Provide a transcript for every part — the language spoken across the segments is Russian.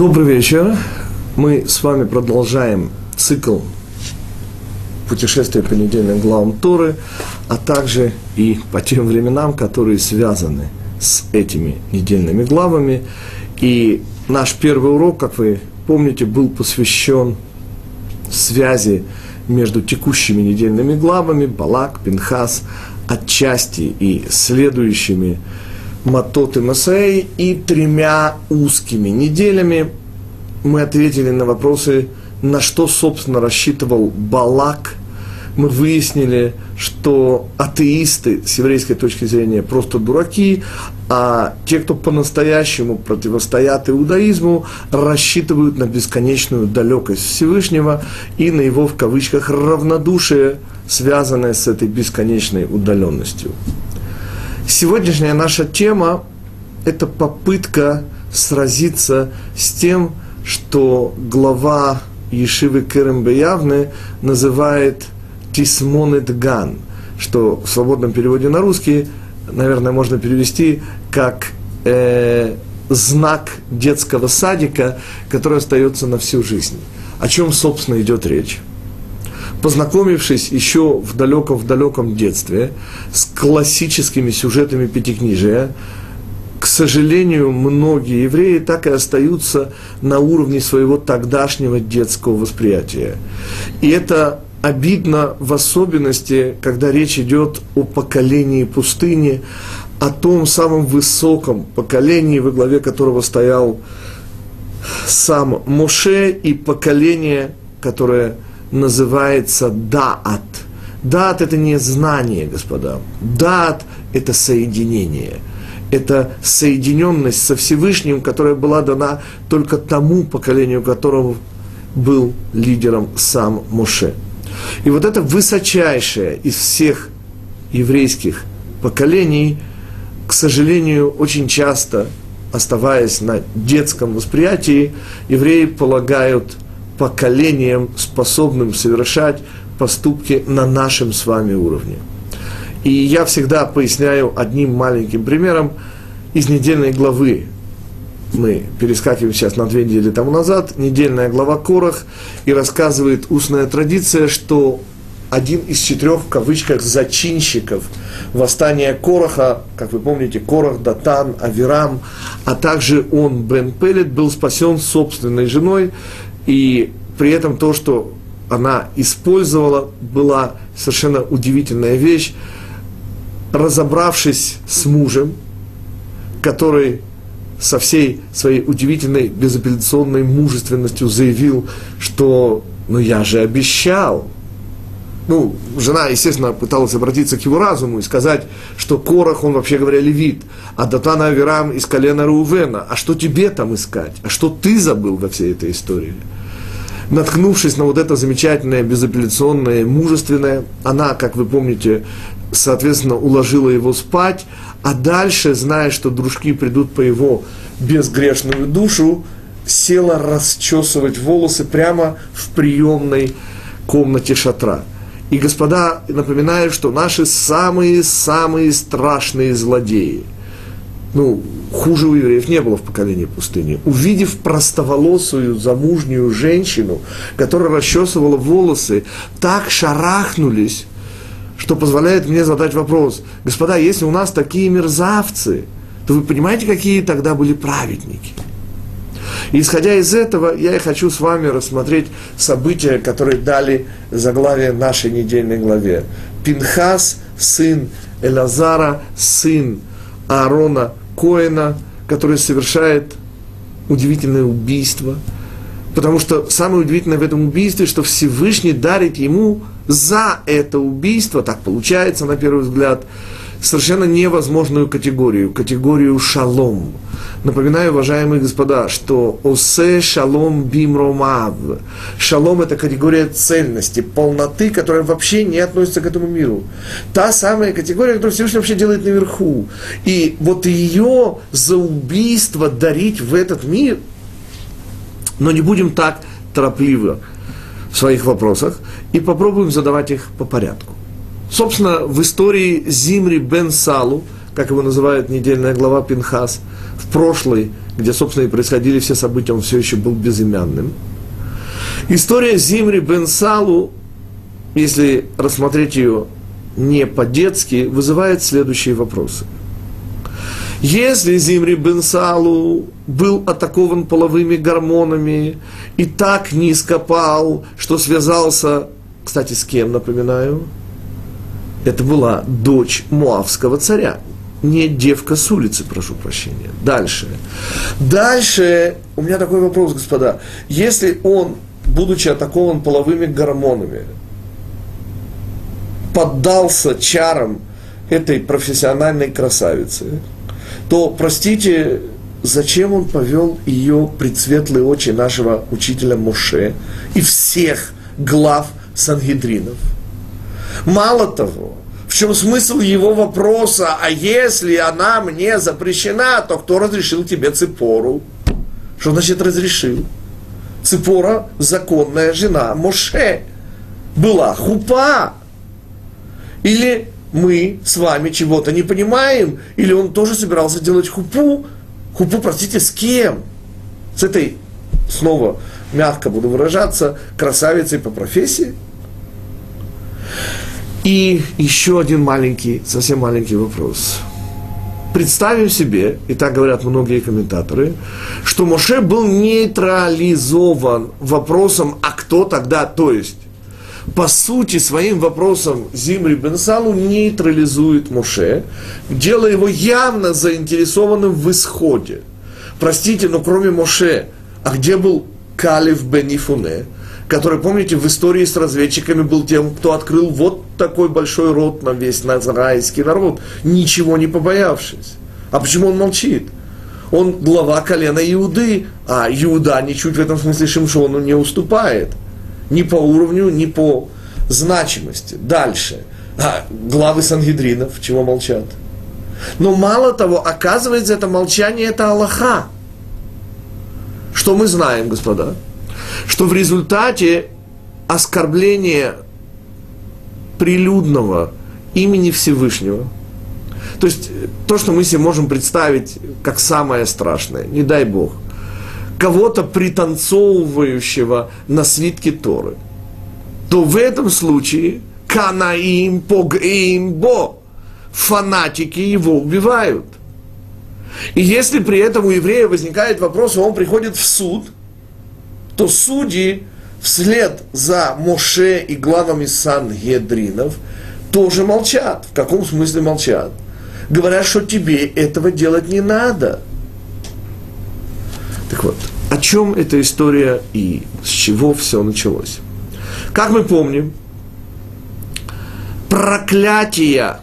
Добрый вечер. Мы с вами продолжаем цикл путешествия по недельным главам Торы, а также и по тем временам, которые связаны с этими недельными главами. И наш первый урок, как вы помните, был посвящен связи между текущими недельными главами Балак, Пинхас, отчасти и следующими Матот и Масей, и тремя узкими неделями мы ответили на вопросы, на что, собственно, рассчитывал Балак. Мы выяснили, что атеисты с еврейской точки зрения просто дураки, а те, кто по-настоящему противостоят иудаизму, рассчитывают на бесконечную далекость Всевышнего и на его, в кавычках, равнодушие, связанное с этой бесконечной удаленностью. Сегодняшняя наша тема – это попытка сразиться с тем, что глава Ешивы Керем Беявны называет Тисмонет Ган, что в свободном переводе на русский, наверное, можно перевести как э, знак детского садика, который остается на всю жизнь. О чем, собственно, идет речь? познакомившись еще в далеком-в далеком детстве с классическими сюжетами Пятикнижия, сожалению, многие евреи так и остаются на уровне своего тогдашнего детского восприятия. И это обидно в особенности, когда речь идет о поколении пустыни, о том самом высоком поколении, во главе которого стоял сам Моше, и поколение, которое называется Даат. Даат – это не знание, господа. Даат – это соединение. Это соединенность со Всевышним, которая была дана только тому поколению, которого был лидером сам Моше. И вот это высочайшее из всех еврейских поколений, к сожалению, очень часто, оставаясь на детском восприятии, евреи полагают – поколением, способным совершать поступки на нашем с вами уровне. И я всегда поясняю одним маленьким примером из недельной главы. Мы перескакиваем сейчас на две недели тому назад. Недельная глава Корах и рассказывает устная традиция, что один из четырех, в кавычках, зачинщиков восстания Короха, как вы помните, Корах, Датан, Авирам, а также он, Бен Пелет, был спасен собственной женой, и при этом то, что она использовала, была совершенно удивительная вещь. Разобравшись с мужем, который со всей своей удивительной безапелляционной мужественностью заявил, что ну я же обещал. Ну, жена, естественно, пыталась обратиться к его разуму и сказать, что Корах, он вообще говоря, левит, а Датана Авирам из колена Рувена. А что тебе там искать? А что ты забыл во всей этой истории? наткнувшись на вот это замечательное, безапелляционное, мужественное, она, как вы помните, соответственно, уложила его спать, а дальше, зная, что дружки придут по его безгрешную душу, села расчесывать волосы прямо в приемной комнате шатра. И, господа, напоминаю, что наши самые-самые страшные злодеи – ну, хуже у евреев не было в поколении пустыни. Увидев простоволосую замужнюю женщину, которая расчесывала волосы, так шарахнулись, что позволяет мне задать вопрос, господа, если у нас такие мерзавцы, то вы понимаете, какие тогда были праведники? И исходя из этого, я и хочу с вами рассмотреть события, которые дали заглавие нашей недельной главе. Пинхас, сын Элазара, сын Аарона Коина, который совершает удивительное убийство. Потому что самое удивительное в этом убийстве, что Всевышний дарит ему за это убийство, так получается на первый взгляд, совершенно невозможную категорию, категорию шалом. Напоминаю, уважаемые господа, что осе шалом бимромав. Шалом – это категория цельности, полноты, которая вообще не относится к этому миру. Та самая категория, которую Всевышний вообще делает наверху. И вот ее за убийство дарить в этот мир, но не будем так торопливо в своих вопросах и попробуем задавать их по порядку. Собственно, в истории Зимри бен Салу, как его называет недельная глава Пинхас, в прошлой, где, собственно, и происходили все события, он все еще был безымянным. История Зимри бен Салу, если рассмотреть ее не по-детски, вызывает следующие вопросы. Если Зимри бен Салу был атакован половыми гормонами и так низко пал, что связался, кстати, с кем, напоминаю, это была дочь Муавского царя, не девка с улицы, прошу прощения. Дальше. Дальше у меня такой вопрос, господа. Если он, будучи атакован половыми гормонами, поддался чарам этой профессиональной красавицы, то, простите, зачем он повел ее предсветлые очи нашего учителя Моше и всех глав Сангидринов? Мало того, в чем смысл его вопроса, а если она мне запрещена, то кто разрешил тебе цепору? Что значит разрешил? Цепора – законная жена Моше. Была хупа. Или мы с вами чего-то не понимаем, или он тоже собирался делать хупу. Хупу, простите, с кем? С этой, снова мягко буду выражаться, красавицей по профессии? И еще один маленький, совсем маленький вопрос. Представим себе, и так говорят многие комментаторы, что Моше был нейтрализован вопросом, а кто тогда, то есть, по сути, своим вопросом Зимри Бенсалу нейтрализует Моше, делая его явно заинтересованным в исходе. Простите, но кроме Моше, а где был Калиф Бенифуне? который, помните, в истории с разведчиками был тем, кто открыл вот такой большой рот на весь назрайский народ, ничего не побоявшись. А почему он молчит? Он глава колена Иуды, а Иуда ничуть в этом смысле Шимшону не уступает. Ни по уровню, ни по значимости. Дальше. А главы Сангидринов, чего молчат? Но мало того, оказывается, это молчание – это Аллаха. Что мы знаем, господа? что в результате оскорбления прилюдного имени Всевышнего, то есть то, что мы себе можем представить как самое страшное, не дай Бог, кого-то пританцовывающего на свитке Торы, то в этом случае канаим погим бо, фанатики его убивают. И если при этом у еврея возникает вопрос, он приходит в суд – то судьи вслед за Моше и главами Сангедринов тоже молчат. В каком смысле молчат? Говорят, что тебе этого делать не надо. Так вот, о чем эта история и с чего все началось? Как мы помним, проклятия,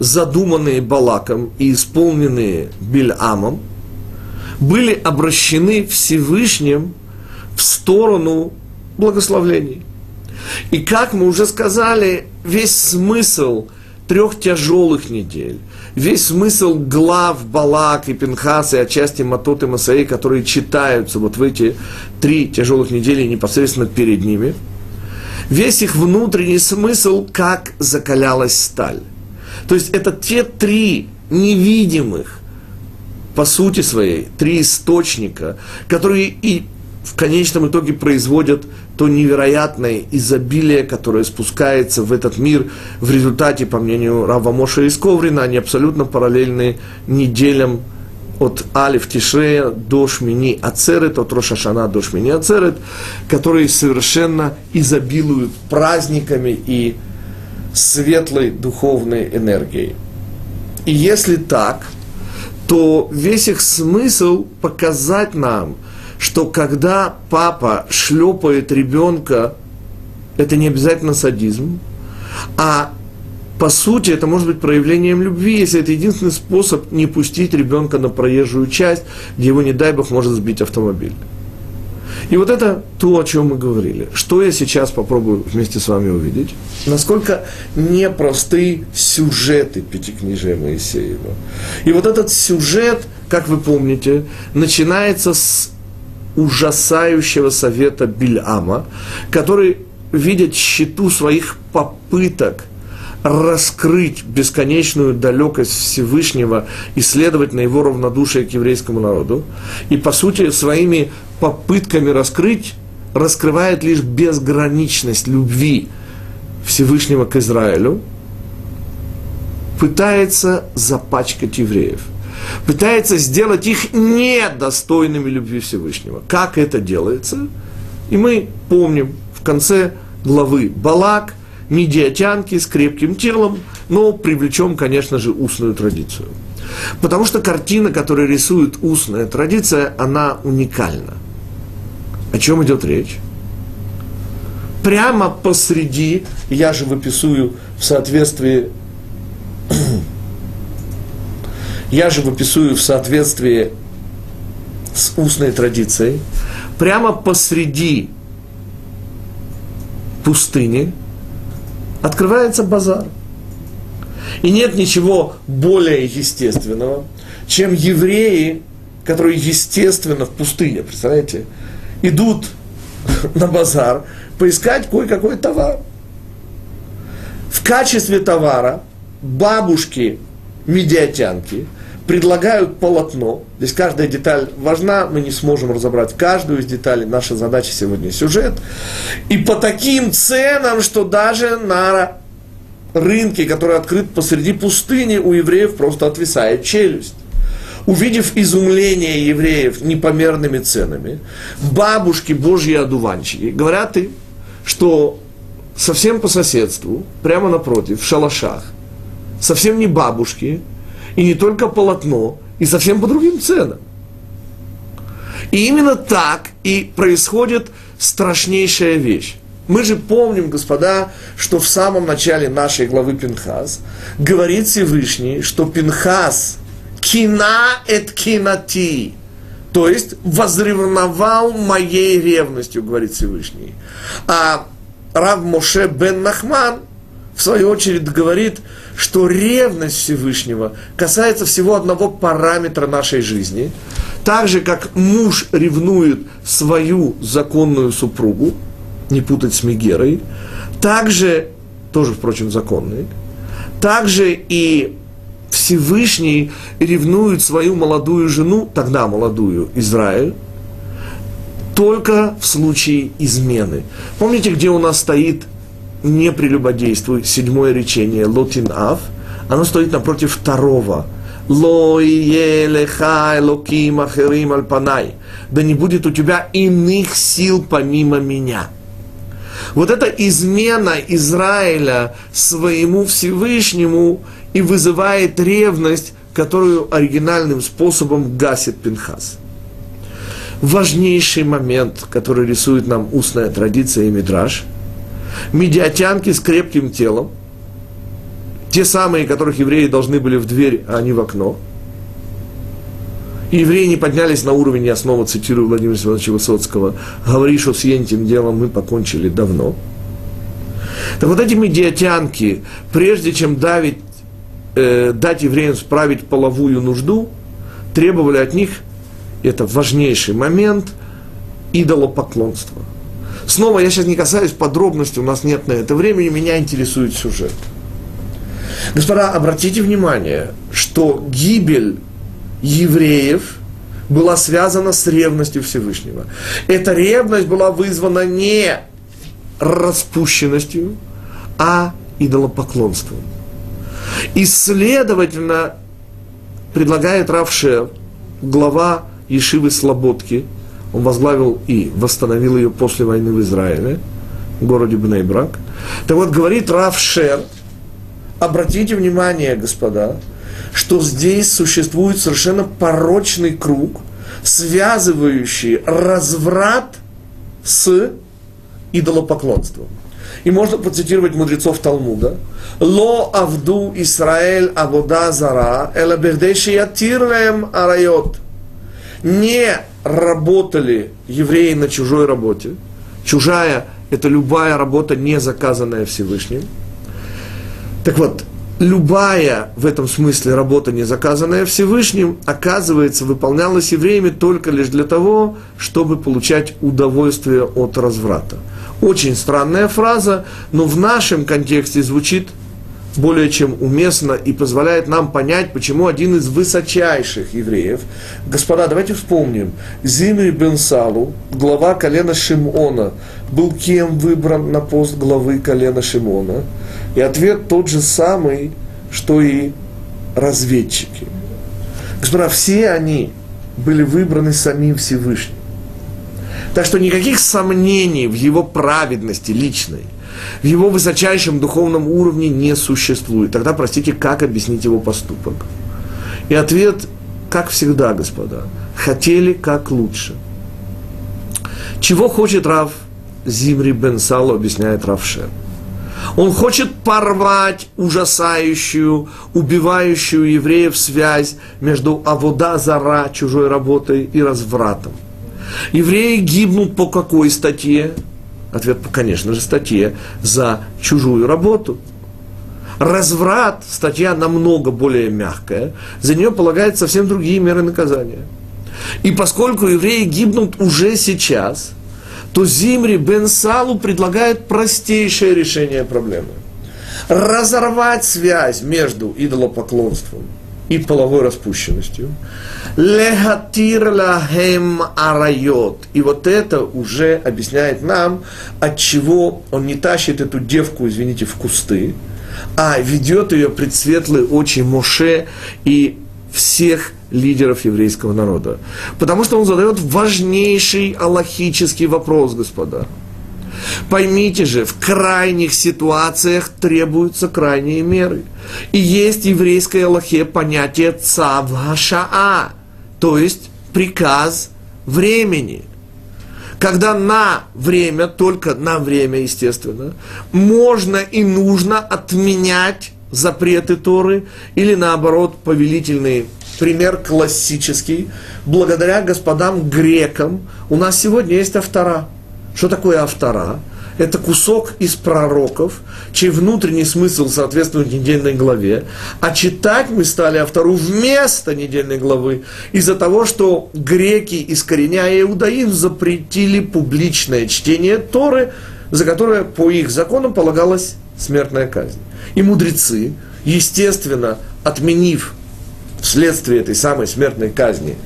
задуманные Балаком и исполненные Бильамом, были обращены Всевышним в сторону благословлений. И как мы уже сказали, весь смысл трех тяжелых недель, весь смысл глав Балак и Пинхас и отчасти Матот и Масаи, которые читаются вот в эти три тяжелых недели непосредственно перед ними, весь их внутренний смысл, как закалялась сталь. То есть это те три невидимых, по сути своей, три источника, которые и в конечном итоге производят то невероятное изобилие, которое спускается в этот мир в результате, по мнению Рава Моша из Коврина, они абсолютно параллельны неделям от Алиф Тишрея до Шмини Ацерет, от Рошашана до Шмини Ацерет, которые совершенно изобилуют праздниками и светлой духовной энергией. И если так, то весь их смысл показать нам – что когда папа шлепает ребенка, это не обязательно садизм, а по сути это может быть проявлением любви, если это единственный способ не пустить ребенка на проезжую часть, где его, не дай бог, может сбить автомобиль. И вот это то, о чем мы говорили. Что я сейчас попробую вместе с вами увидеть? Насколько непросты сюжеты Пятикнижия Моисеева. И вот этот сюжет, как вы помните, начинается с ужасающего совета Бильама, который видит счету своих попыток раскрыть бесконечную далекость Всевышнего, исследовать на его равнодушие к еврейскому народу. И, по сути, своими попытками раскрыть, раскрывает лишь безграничность любви Всевышнего к Израилю, пытается запачкать евреев, пытается сделать их недостойными любви Всевышнего. Как это делается? И мы помним в конце главы Балак, медиатянки с крепким телом, но привлечем, конечно же, устную традицию. Потому что картина, которую рисует устная традиция, она уникальна. О чем идет речь? Прямо посреди, я же выписую в соответствии я же выписую в соответствии с устной традицией, прямо посреди пустыни открывается базар. И нет ничего более естественного, чем евреи, которые естественно в пустыне, представляете, идут на базар поискать кое-какой товар. В качестве товара бабушки медиатянки предлагают полотно. Здесь каждая деталь важна, мы не сможем разобрать каждую из деталей. Наша задача сегодня сюжет. И по таким ценам, что даже на рынке, который открыт посреди пустыни, у евреев просто отвисает челюсть. Увидев изумление евреев непомерными ценами, бабушки, божьи одуванчики, говорят им, что совсем по соседству, прямо напротив, в шалашах, совсем не бабушки, и не только полотно, и совсем по другим ценам. И именно так и происходит страшнейшая вещь. Мы же помним, господа, что в самом начале нашей главы Пинхас говорит Всевышний, что Пинхас кина эт кинати, то есть возревновал моей ревностью, говорит Всевышний. А Рав Моше бен Нахман, в свою очередь, говорит, что ревность Всевышнего касается всего одного параметра нашей жизни, так же, как муж ревнует свою законную супругу, не путать с Мегерой, также, тоже, впрочем, законный, также и Всевышний ревнует свою молодую жену, тогда молодую, Израиль, только в случае измены. Помните, где у нас стоит «не прелюбодействуй», седьмое речение, «лотин ав», оно стоит напротив второго. «да не будет у тебя иных сил помимо меня». Вот эта измена Израиля своему Всевышнему и вызывает ревность, которую оригинальным способом гасит Пинхас важнейший момент, который рисует нам устная традиция и мидраж. Медиатянки с крепким телом, те самые, которых евреи должны были в дверь, а не в окно. И евреи не поднялись на уровень, я снова цитирую Владимира Семеновича Высоцкого, говори, что с этим делом мы покончили давно. Так вот эти медиатянки, прежде чем давить, э, дать евреям справить половую нужду, требовали от них – это важнейший момент идолопоклонства. Снова, я сейчас не касаюсь подробностей, у нас нет на это времени, меня интересует сюжет. Господа, обратите внимание, что гибель евреев была связана с ревностью Всевышнего. Эта ревность была вызвана не распущенностью, а идолопоклонством. И, следовательно, предлагает Равшер, глава Ешивы Слободки. Он возглавил и восстановил ее после войны в Израиле, в городе Бнейбрак. Так вот, говорит Рав Шер, обратите внимание, господа, что здесь существует совершенно порочный круг, связывающий разврат с идолопоклонством. И можно процитировать мудрецов Талмуда. Ло авду Исраэль авода зара, эла бехдеши ятирлем арайот не работали евреи на чужой работе. Чужая – это любая работа, не заказанная Всевышним. Так вот, любая в этом смысле работа, не заказанная Всевышним, оказывается, выполнялась евреями только лишь для того, чтобы получать удовольствие от разврата. Очень странная фраза, но в нашем контексте звучит более чем уместно и позволяет нам понять, почему один из высочайших евреев, господа, давайте вспомним, Зимри бен Салу, глава колена Шимона, был кем выбран на пост главы колена Шимона? И ответ тот же самый, что и разведчики. Господа, все они были выбраны самим Всевышним. Так что никаких сомнений в его праведности личной, в его высочайшем духовном уровне не существует. Тогда, простите, как объяснить его поступок? И ответ, как всегда, господа, хотели как лучше. Чего хочет Рав Зимри Бен Салу, объясняет Равшер. Он хочет порвать ужасающую, убивающую евреев связь между авода зара, чужой работой, и развратом. Евреи гибнут по какой статье? Ответ, конечно же, статье за чужую работу. Разврат, статья намного более мягкая, за нее полагают совсем другие меры наказания. И поскольку евреи гибнут уже сейчас, то Зимри Бен Салу предлагает простейшее решение проблемы. Разорвать связь между идолопоклонством и половой распущенностью. Лехатир лахем арайот. И вот это уже объясняет нам, от чего он не тащит эту девку, извините, в кусты, а ведет ее пред светлые очи Моше и всех лидеров еврейского народа. Потому что он задает важнейший аллахический вопрос, господа. Поймите же, в крайних ситуациях требуются крайние меры. И есть в еврейской Аллахе понятие цавашаа, то есть приказ времени. Когда на время, только на время, естественно, можно и нужно отменять запреты Торы или наоборот повелительные пример классический, благодаря господам грекам у нас сегодня есть автора. Что такое автора? Это кусок из пророков, чей внутренний смысл соответствует недельной главе, а читать мы стали автору вместо недельной главы из-за того, что греки, искореняя иудаизм, запретили публичное чтение Торы, за которое по их законам полагалась смертная казнь. И мудрецы, естественно, отменив вследствие этой самой смертной казни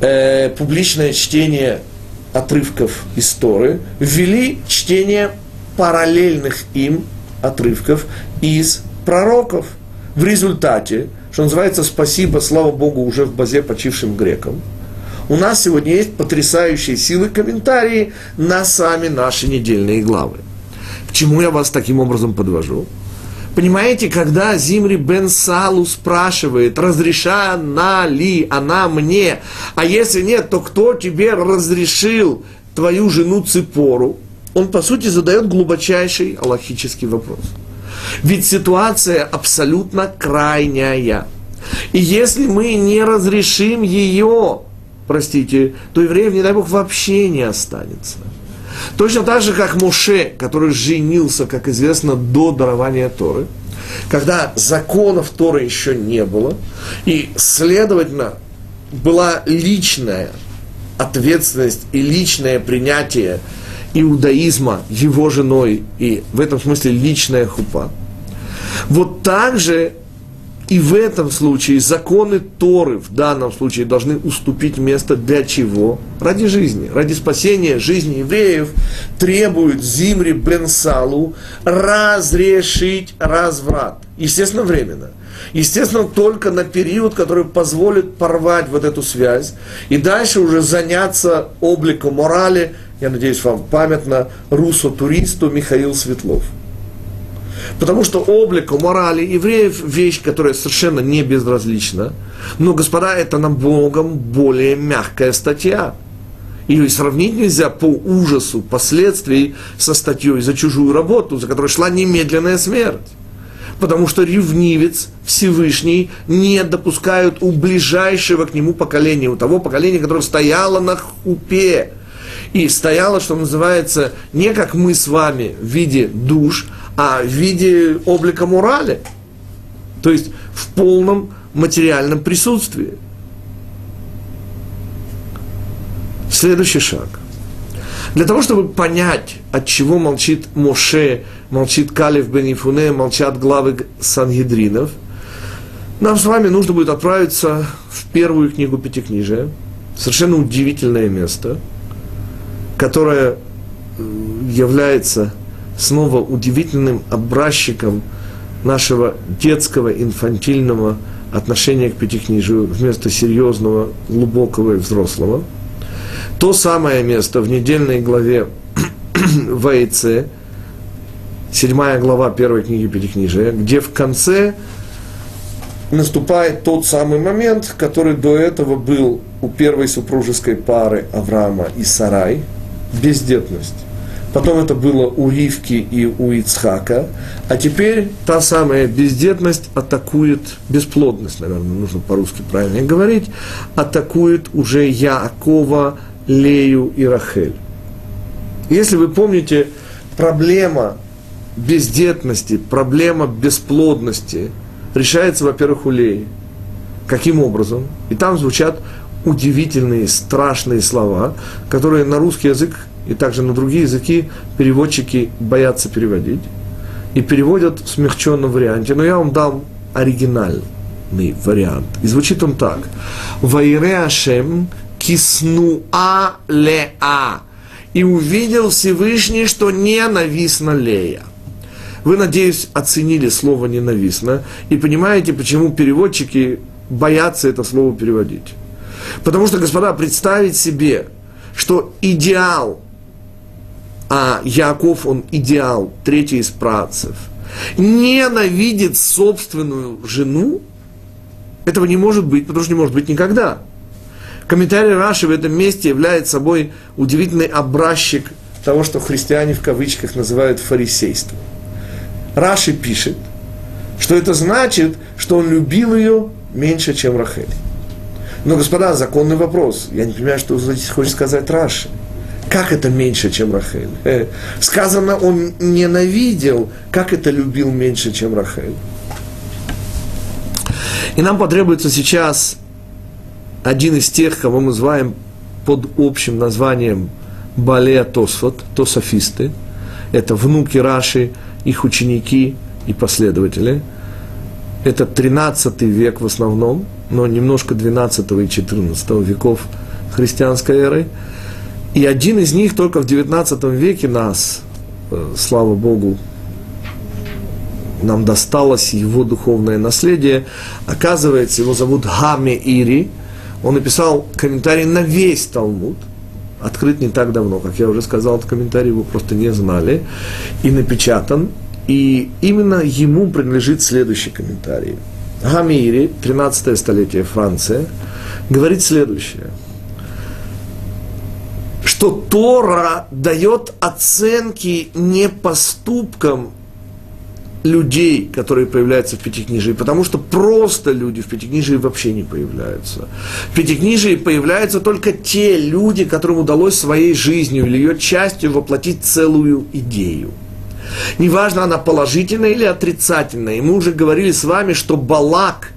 э, публичное чтение отрывков истории, ввели чтение параллельных им отрывков из пророков. В результате, что называется, спасибо, слава Богу, уже в базе почившим грекам, у нас сегодня есть потрясающие силы комментарии на сами наши недельные главы. К чему я вас таким образом подвожу? Понимаете, когда Зимри бен Салу спрашивает, разрешена ли она мне, а если нет, то кто тебе разрешил твою жену Ципору, он, по сути, задает глубочайший аллахический вопрос. Ведь ситуация абсолютно крайняя. И если мы не разрешим ее, простите, то евреев, не дай Бог, вообще не останется. Точно так же, как Моше, который женился, как известно, до дарования Торы, когда законов Торы еще не было, и, следовательно, была личная ответственность и личное принятие иудаизма его женой, и в этом смысле личная хупа. Вот так же и в этом случае законы Торы в данном случае должны уступить место для чего? Ради жизни, ради спасения жизни евреев требует Зимри бен Салу разрешить разврат. Естественно, временно. Естественно, только на период, который позволит порвать вот эту связь и дальше уже заняться обликом морали, я надеюсь, вам памятно, русо-туристу Михаил Светлов. Потому что облику морали евреев вещь, которая совершенно не безразлична. Но, господа, это намного более мягкая статья. Ее сравнить нельзя по ужасу последствий со статьей за чужую работу, за которой шла немедленная смерть. Потому что ревнивец Всевышний не допускают у ближайшего к нему поколения, у того поколения, которое стояло на хупе. И стояло, что называется, не как мы с вами в виде душ, а в виде облика морали. То есть в полном материальном присутствии. Следующий шаг. Для того, чтобы понять, от чего молчит Моше, молчит Калев Бенифуне, молчат главы Сангедринов, нам с вами нужно будет отправиться в первую книгу Пятикнижия, совершенно удивительное место, которое является снова удивительным образчиком нашего детского, инфантильного отношения к пятикнижию вместо серьезного, глубокого и взрослого. То самое место в недельной главе ВАИЦ, седьмая глава первой книги Пятикнижия, где в конце наступает тот самый момент, который до этого был у первой супружеской пары Авраама и Сарай, бездетность. Потом это было у Ривки и у Ицхака. А теперь та самая бездетность атакует, бесплодность, наверное, нужно по-русски правильно говорить, атакует уже Яакова, Лею и Рахель. Если вы помните, проблема бездетности, проблема бесплодности решается, во-первых, у Леи. Каким образом? И там звучат удивительные, страшные слова, которые на русский язык и также на другие языки переводчики боятся переводить и переводят в смягченном варианте. Но я вам дам оригинальный вариант. И звучит он так. Вайре Ашем киснуа леа. И увидел Всевышний, что ненавистно Лея. Вы, надеюсь, оценили слово «ненавистно» и понимаете, почему переводчики боятся это слово переводить. Потому что, господа, представить себе, что идеал а Яков, он идеал, третий из працев, ненавидит собственную жену, этого не может быть, потому что не может быть никогда. Комментарий Раши в этом месте является собой удивительный образчик того, что христиане в кавычках называют фарисейством. Раши пишет, что это значит, что он любил ее меньше, чем Рахель. Но, господа, законный вопрос. Я не понимаю, что здесь хочет сказать Раши. Как это меньше, чем Рахель? Сказано, он ненавидел. Как это любил меньше, чем Рахель? И нам потребуется сейчас один из тех, кого мы называем под общим названием Балея Тосфот, тософисты. Это внуки Раши, их ученики и последователи. Это 13 век в основном, но немножко 12 и 14 веков христианской эры – и один из них только в 19 веке нас, э, слава Богу, нам досталось его духовное наследие. Оказывается, его зовут Хаме Ири. Он написал комментарий на весь Талмуд. Открыт не так давно, как я уже сказал, этот комментарий его просто не знали. И напечатан. И именно ему принадлежит следующий комментарий. Гамири, 13 столетие Франция, говорит следующее – что Тора дает оценки не поступкам людей, которые появляются в Пятикнижии, потому что просто люди в Пятикнижии вообще не появляются. В Пятикнижии появляются только те люди, которым удалось своей жизнью или ее частью воплотить целую идею. Неважно, она положительная или отрицательная. И мы уже говорили с вами, что Балак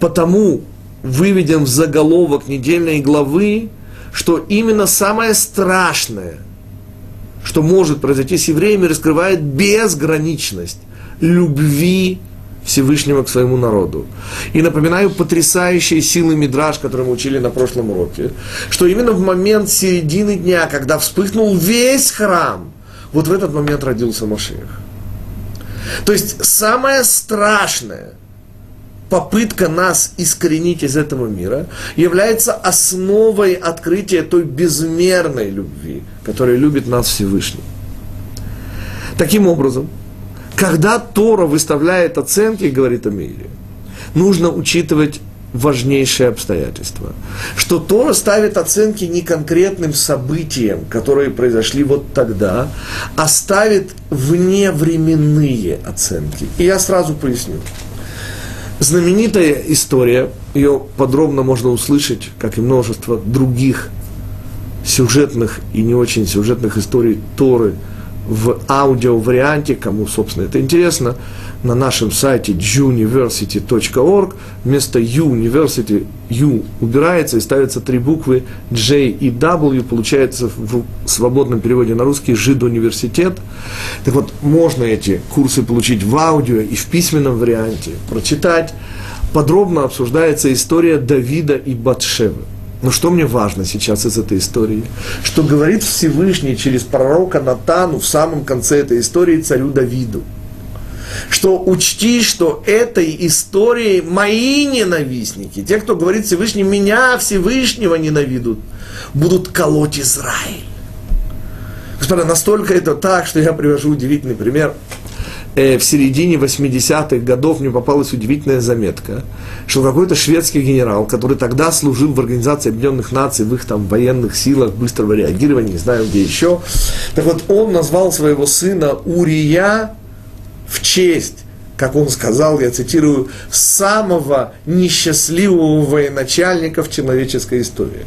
потому выведен в заголовок недельной главы, что именно самое страшное, что может произойти с евреями, раскрывает безграничность любви Всевышнего к своему народу. И напоминаю потрясающие силы Мидраж, которые мы учили на прошлом уроке, что именно в момент середины дня, когда вспыхнул весь храм, вот в этот момент родился Машех. То есть самое страшное – попытка нас искоренить из этого мира является основой открытия той безмерной любви, которая любит нас Всевышний. Таким образом, когда Тора выставляет оценки, говорит о мире, нужно учитывать важнейшее обстоятельство, что Тора ставит оценки не конкретным событиям, которые произошли вот тогда, а ставит вневременные оценки. И я сразу поясню. Знаменитая история, ее подробно можно услышать, как и множество других сюжетных и не очень сюжетных историй Торы в аудиоварианте, кому, собственно, это интересно, на нашем сайте juniversity.org вместо university U убирается и ставятся три буквы J и W, получается в свободном переводе на русский ЖИД университет. Так вот, можно эти курсы получить в аудио и в письменном варианте, прочитать. Подробно обсуждается история Давида и Батшевы. Но что мне важно сейчас из этой истории? Что говорит Всевышний через пророка Натану в самом конце этой истории царю Давиду. Что учти, что этой историей мои ненавистники, те, кто говорит Всевышний, меня Всевышнего ненавидут, будут колоть Израиль. Господа, настолько это так, что я привожу удивительный пример – э, в середине 80-х годов мне попалась удивительная заметка, что какой-то шведский генерал, который тогда служил в Организации Объединенных Наций, в их там военных силах быстрого реагирования, не знаю где еще, так вот он назвал своего сына Урия в честь как он сказал, я цитирую, самого несчастливого военачальника в человеческой истории.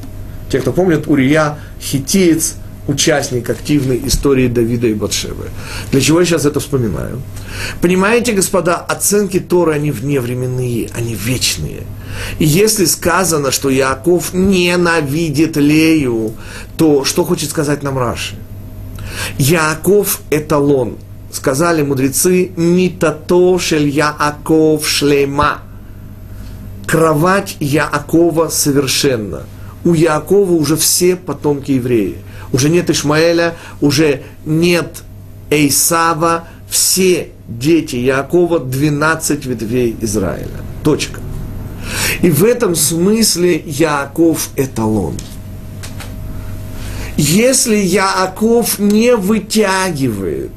Те, кто помнит, Урия хитиец – участник активной истории Давида и Батшевы. Для чего я сейчас это вспоминаю? Понимаете, господа, оценки Торы, они вневременные, они вечные. И если сказано, что Яков ненавидит Лею, то что хочет сказать нам Раши? Яков – эталон. Сказали мудрецы, «Митато шель Яаков шлема». Кровать Яакова совершенно. У Яакова уже все потомки евреи уже нет Ишмаэля, уже нет Эйсава, все дети Якова, 12 ветвей Израиля. Точка. И в этом смысле Яков эталон. Если Яаков не вытягивает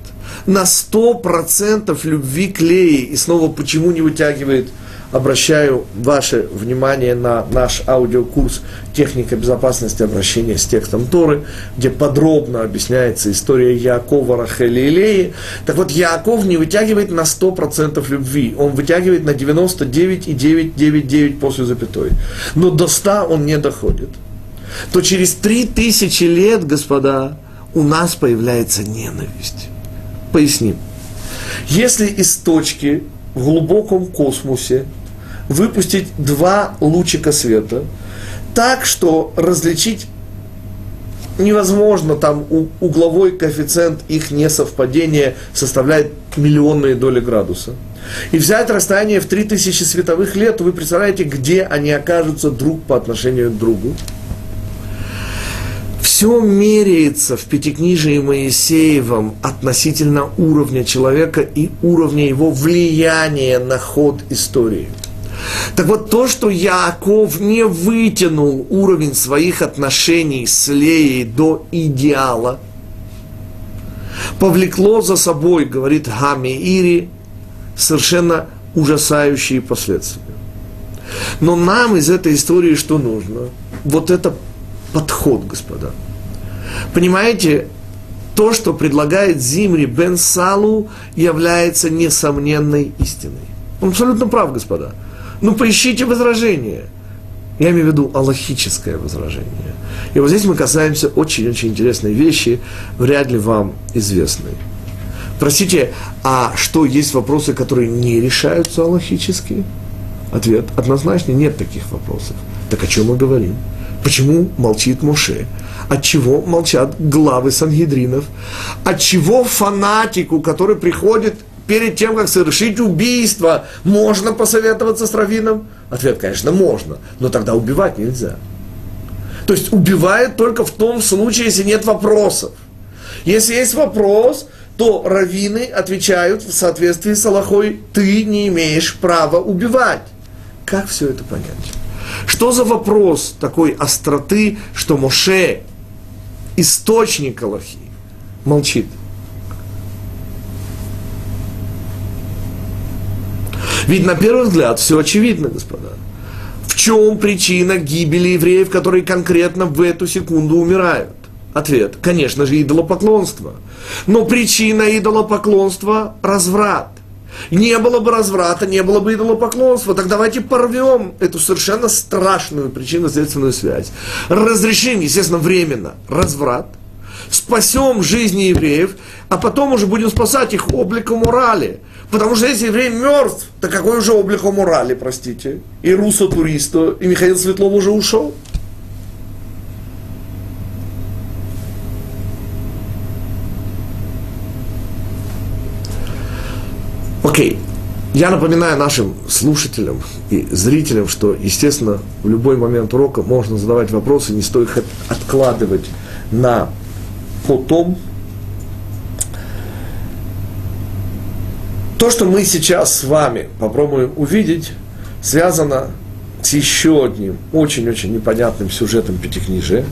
на 100% любви к Лее, и снова почему не вытягивает – обращаю ваше внимание на наш аудиокурс «Техника безопасности обращения с текстом Торы», где подробно объясняется история Якова, Рахели и Леи. Так вот, Яков не вытягивает на 100% любви, он вытягивает на 99,999 после запятой. Но до 100 он не доходит. То через 3000 лет, господа, у нас появляется ненависть. Поясним. Если из точки в глубоком космосе выпустить два лучика света, так что различить невозможно, там угловой коэффициент их несовпадения составляет миллионные доли градуса. И взять расстояние в 3000 световых лет, вы представляете, где они окажутся друг по отношению к другу. Все меряется в Пятикнижии Моисеевом относительно уровня человека и уровня его влияния на ход истории – так вот, то, что Яков не вытянул уровень своих отношений с Леей до идеала, повлекло за собой, говорит Хами Ири, совершенно ужасающие последствия. Но нам из этой истории что нужно? Вот это подход, господа. Понимаете, то, что предлагает Зимри Бен Салу, является несомненной истиной. Он абсолютно прав, господа. Ну, поищите возражение. Я имею в виду аллахическое возражение. И вот здесь мы касаемся очень-очень интересной вещи, вряд ли вам известной. Простите, а что, есть вопросы, которые не решаются аллахически? Ответ – однозначно нет таких вопросов. Так о чем мы говорим? Почему молчит Моше? От чего молчат главы Сангидринов? От чего фанатику, который приходит перед тем, как совершить убийство, можно посоветоваться с раввином? Ответ, конечно, можно, но тогда убивать нельзя. То есть убивают только в том случае, если нет вопросов. Если есть вопрос, то раввины отвечают в соответствии с Аллахой, ты не имеешь права убивать. Как все это понять? Что за вопрос такой остроты, что Моше, источник Аллахи, молчит? Ведь на первый взгляд все очевидно, господа. В чем причина гибели евреев, которые конкретно в эту секунду умирают? Ответ, конечно же, идолопоклонство. Но причина идолопоклонства – разврат. Не было бы разврата, не было бы идолопоклонства. Так давайте порвем эту совершенно страшную причинно-следственную связь. Разрешим, естественно, временно разврат. спасем жизни евреев, а потом уже будем спасать их обликом морали. Потому что если еврей мертв, то какой уже облик морали, простите? И Руссо Туристо, и Михаил Светлов уже ушел. Окей. Я напоминаю нашим слушателям и зрителям, что, естественно, в любой момент урока можно задавать вопросы, не стоит их откладывать на потом. То, что мы сейчас с вами попробуем увидеть, связано с еще одним очень-очень непонятным сюжетом Пятикнижия.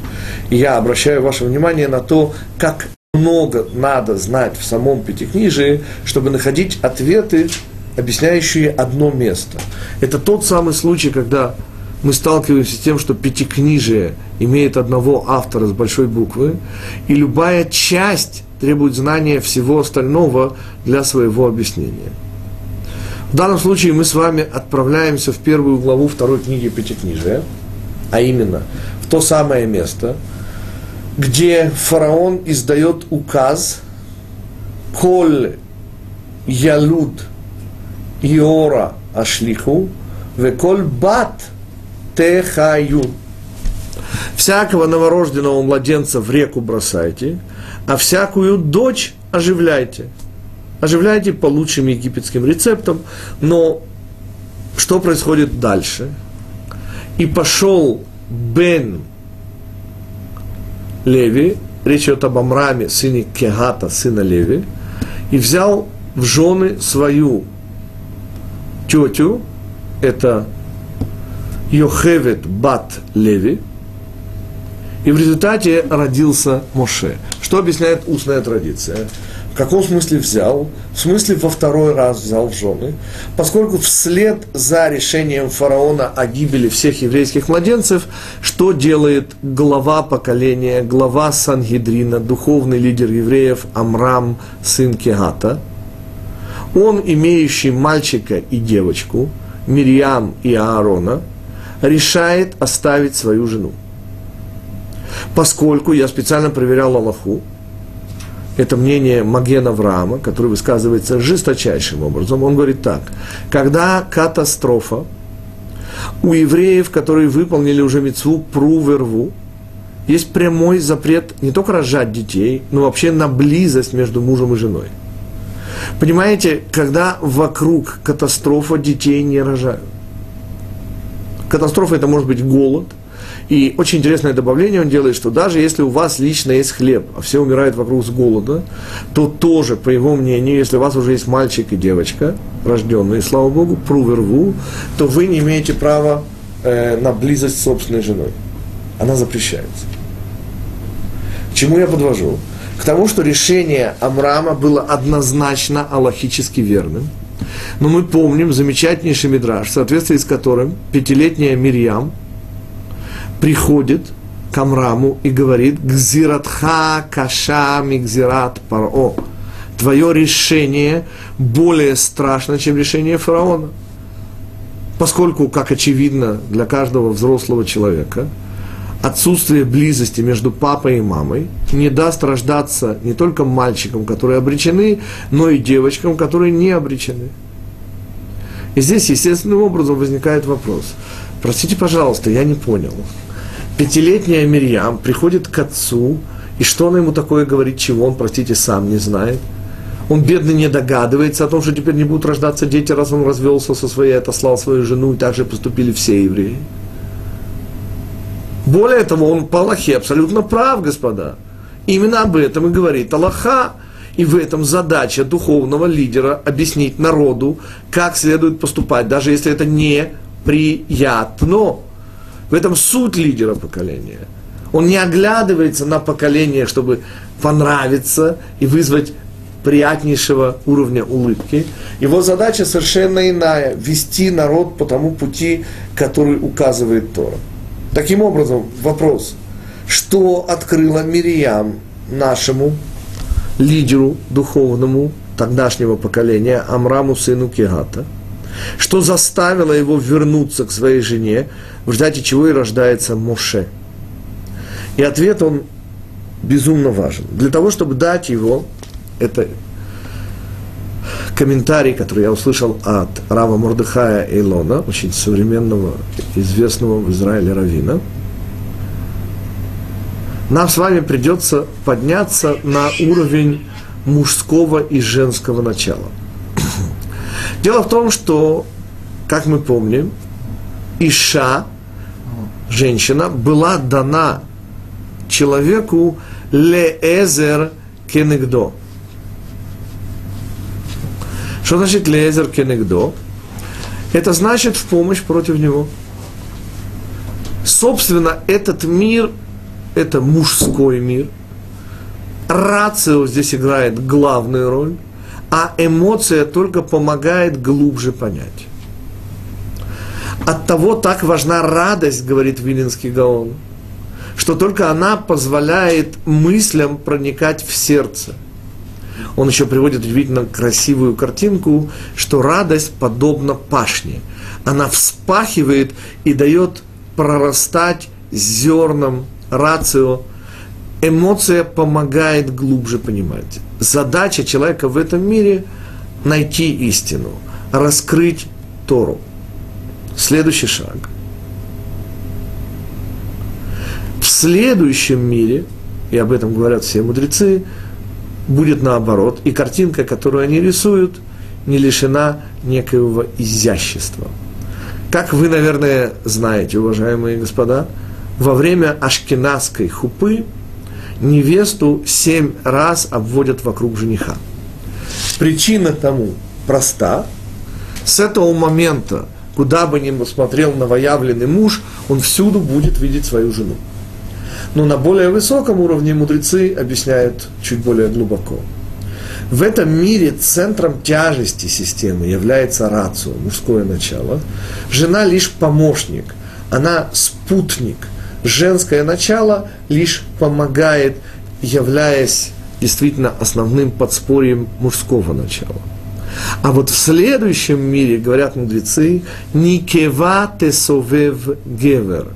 И я обращаю ваше внимание на то, как много надо знать в самом Пятикнижии, чтобы находить ответы, объясняющие одно место. Это тот самый случай, когда мы сталкиваемся с тем, что Пятикнижие имеет одного автора с большой буквы, и любая часть требует знания всего остального для своего объяснения. В данном случае мы с вами отправляемся в первую главу второй книги Пятикнижия, а именно в то самое место – где фараон издает указ «Коль ялуд иора ашлиху, веколь бат техаю». Всякого новорожденного младенца в реку бросайте, а всякую дочь оживляйте. Оживляйте по лучшим египетским рецептам, но что происходит дальше? И пошел Бен Леви, речь идет об Амраме, сыне Кегата, сына Леви, и взял в жены свою тетю, это Йохевет Бат Леви, и в результате родился Моше. Что объясняет устная традиция? каком смысле взял? В смысле во второй раз взял в жены, поскольку вслед за решением фараона о гибели всех еврейских младенцев, что делает глава поколения, глава Сангидрина, духовный лидер евреев Амрам, сын Кегата? Он, имеющий мальчика и девочку, Мирьям и Аарона, решает оставить свою жену. Поскольку я специально проверял Аллаху, это мнение Маген Авраама, который высказывается жесточайшим образом. Он говорит так, когда катастрофа у евреев, которые выполнили уже мецву пру верву, есть прямой запрет не только рожать детей, но вообще на близость между мужем и женой. Понимаете, когда вокруг катастрофа детей не рожают. Катастрофа это может быть голод, и очень интересное добавление он делает, что даже если у вас лично есть хлеб, а все умирают вокруг с голода, то тоже, по его мнению, если у вас уже есть мальчик и девочка, рожденные, слава Богу, пру то вы не имеете права э, на близость с собственной женой. Она запрещается. К чему я подвожу? К тому, что решение Амрама было однозначно аллахически верным. Но мы помним замечательнейший мидраж, в соответствии с которым пятилетняя Мирьям – приходит к Амраму и говорит «Гзиратха каша мигзират паро». Твое решение более страшно, чем решение фараона. Поскольку, как очевидно для каждого взрослого человека, отсутствие близости между папой и мамой не даст рождаться не только мальчикам, которые обречены, но и девочкам, которые не обречены. И здесь естественным образом возникает вопрос. Простите, пожалуйста, я не понял пятилетняя Мирьям приходит к отцу, и что она ему такое говорит, чего он, простите, сам не знает. Он, бедный, не догадывается о том, что теперь не будут рождаться дети, раз он развелся со своей, отослал свою жену, и так же поступили все евреи. Более того, он по Аллахе абсолютно прав, господа. Именно об этом и говорит Аллаха. И в этом задача духовного лидера объяснить народу, как следует поступать, даже если это не приятно. В этом суть лидера поколения. Он не оглядывается на поколение, чтобы понравиться и вызвать приятнейшего уровня улыбки. Его задача совершенно иная – вести народ по тому пути, который указывает Тора. Таким образом, вопрос, что открыла Мириям нашему лидеру духовному тогдашнего поколения Амраму сыну Кегата – что заставило его вернуться к своей жене, в результате чего и рождается Моше. И ответ он безумно важен. Для того, чтобы дать его, это комментарий, который я услышал от Рава Мордыхая Эйлона, очень современного, известного в Израиле равина, нам с вами придется подняться на уровень мужского и женского начала. Дело в том, что, как мы помним, Иша, женщина, была дана человеку леэзер кенегдо. Что значит леэзер кенегдо? Это значит в помощь против него. Собственно, этот мир – это мужской мир. Рацио здесь играет главную роль, а эмоция только помогает глубже понять. От того так важна радость, говорит Вилинский Гаон – что только она позволяет мыслям проникать в сердце. Он еще приводит удивительно красивую картинку, что радость подобна пашне. Она вспахивает и дает прорастать зерном рацио. Эмоция помогает глубже понимать. Задача человека в этом мире – найти истину, раскрыть Тору. Следующий шаг – В следующем мире, и об этом говорят все мудрецы, будет наоборот, и картинка, которую они рисуют, не лишена некоего изящества. Как вы, наверное, знаете, уважаемые господа, во время ашкенадской хупы невесту семь раз обводят вокруг жениха. Причина тому проста. С этого момента, куда бы ни смотрел новоявленный муж, он всюду будет видеть свою жену. Но на более высоком уровне мудрецы объясняют чуть более глубоко. В этом мире центром тяжести системы является рацио, мужское начало. Жена лишь помощник, она спутник. Женское начало лишь помогает, являясь действительно основным подспорьем мужского начала. А вот в следующем мире, говорят мудрецы, «Никева тесовев гевер»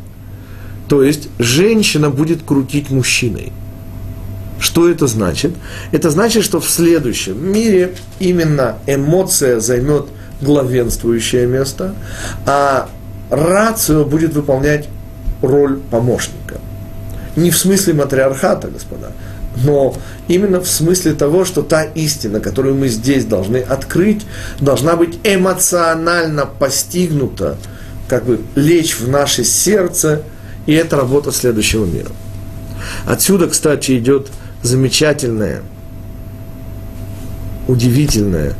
То есть женщина будет крутить мужчиной. Что это значит? Это значит, что в следующем мире именно эмоция займет главенствующее место, а рацио будет выполнять роль помощника. Не в смысле матриархата, господа, но именно в смысле того, что та истина, которую мы здесь должны открыть, должна быть эмоционально постигнута, как бы лечь в наше сердце – и это работа следующего мира. Отсюда, кстати, идет замечательное, удивительное,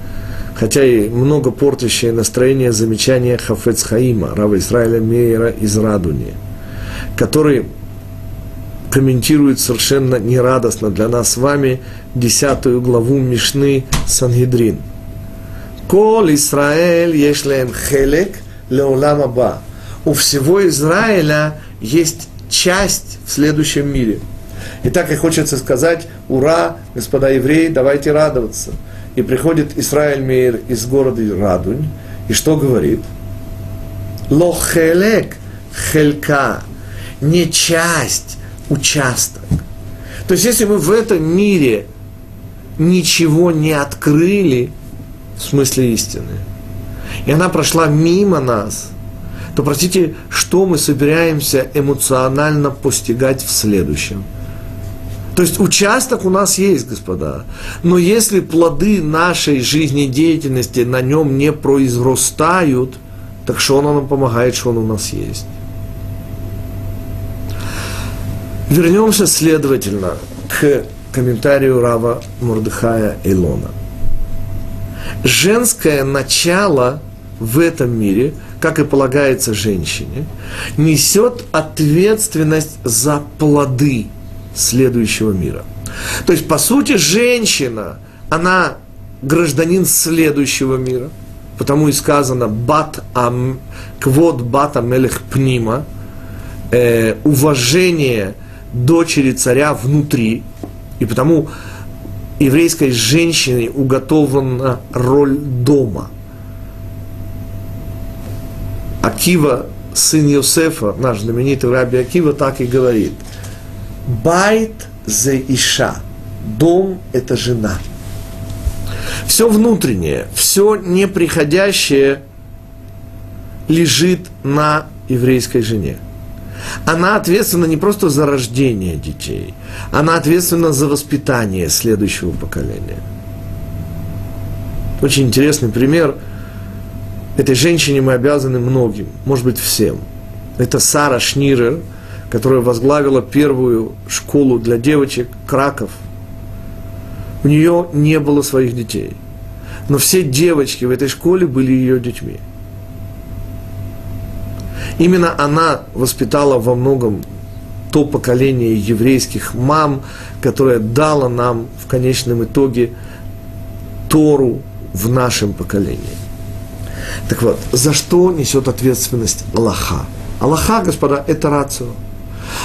хотя и много портящее настроение замечание Хафец Хаима, Рава Израиля Мейера из Радуни, который комментирует совершенно нерадостно для нас с вами десятую главу Мишны Сангидрин. Кол Исраэль ешлем хелек леолам аба. У всего Израиля есть часть в следующем мире. И так и хочется сказать, ура, господа евреи, давайте радоваться. И приходит Исраиль Мейр из города Радунь, и что говорит? Лохелек хелька, не часть, участок. То есть, если мы в этом мире ничего не открыли, в смысле истины, и она прошла мимо нас – то, простите, что мы собираемся эмоционально постигать в следующем? То есть участок у нас есть, господа. Но если плоды нашей жизнедеятельности на нем не произрастают, так что он нам помогает, что он у нас есть? Вернемся, следовательно, к комментарию Рава Мурдыхая Илона. Женское начало в этом мире – как и полагается женщине, несет ответственность за плоды следующего мира. То есть, по сути, женщина, она гражданин следующего мира, потому и сказано «бат ам, квот бата мелех пнима», э, уважение дочери царя внутри, и потому еврейской женщине уготована роль дома – Акива, сын Йосефа, наш знаменитый раби Акива, так и говорит. Байт за Иша. Дом – это жена. Все внутреннее, все неприходящее лежит на еврейской жене. Она ответственна не просто за рождение детей, она ответственна за воспитание следующего поколения. Очень интересный пример. Этой женщине мы обязаны многим, может быть, всем. Это Сара Шнирер, которая возглавила первую школу для девочек Краков. У нее не было своих детей. Но все девочки в этой школе были ее детьми – Именно она воспитала во многом то поколение еврейских мам, которое дало нам в конечном итоге Тору в нашем поколении. Так вот, за что несет ответственность Аллаха? Аллаха, господа, это рацио.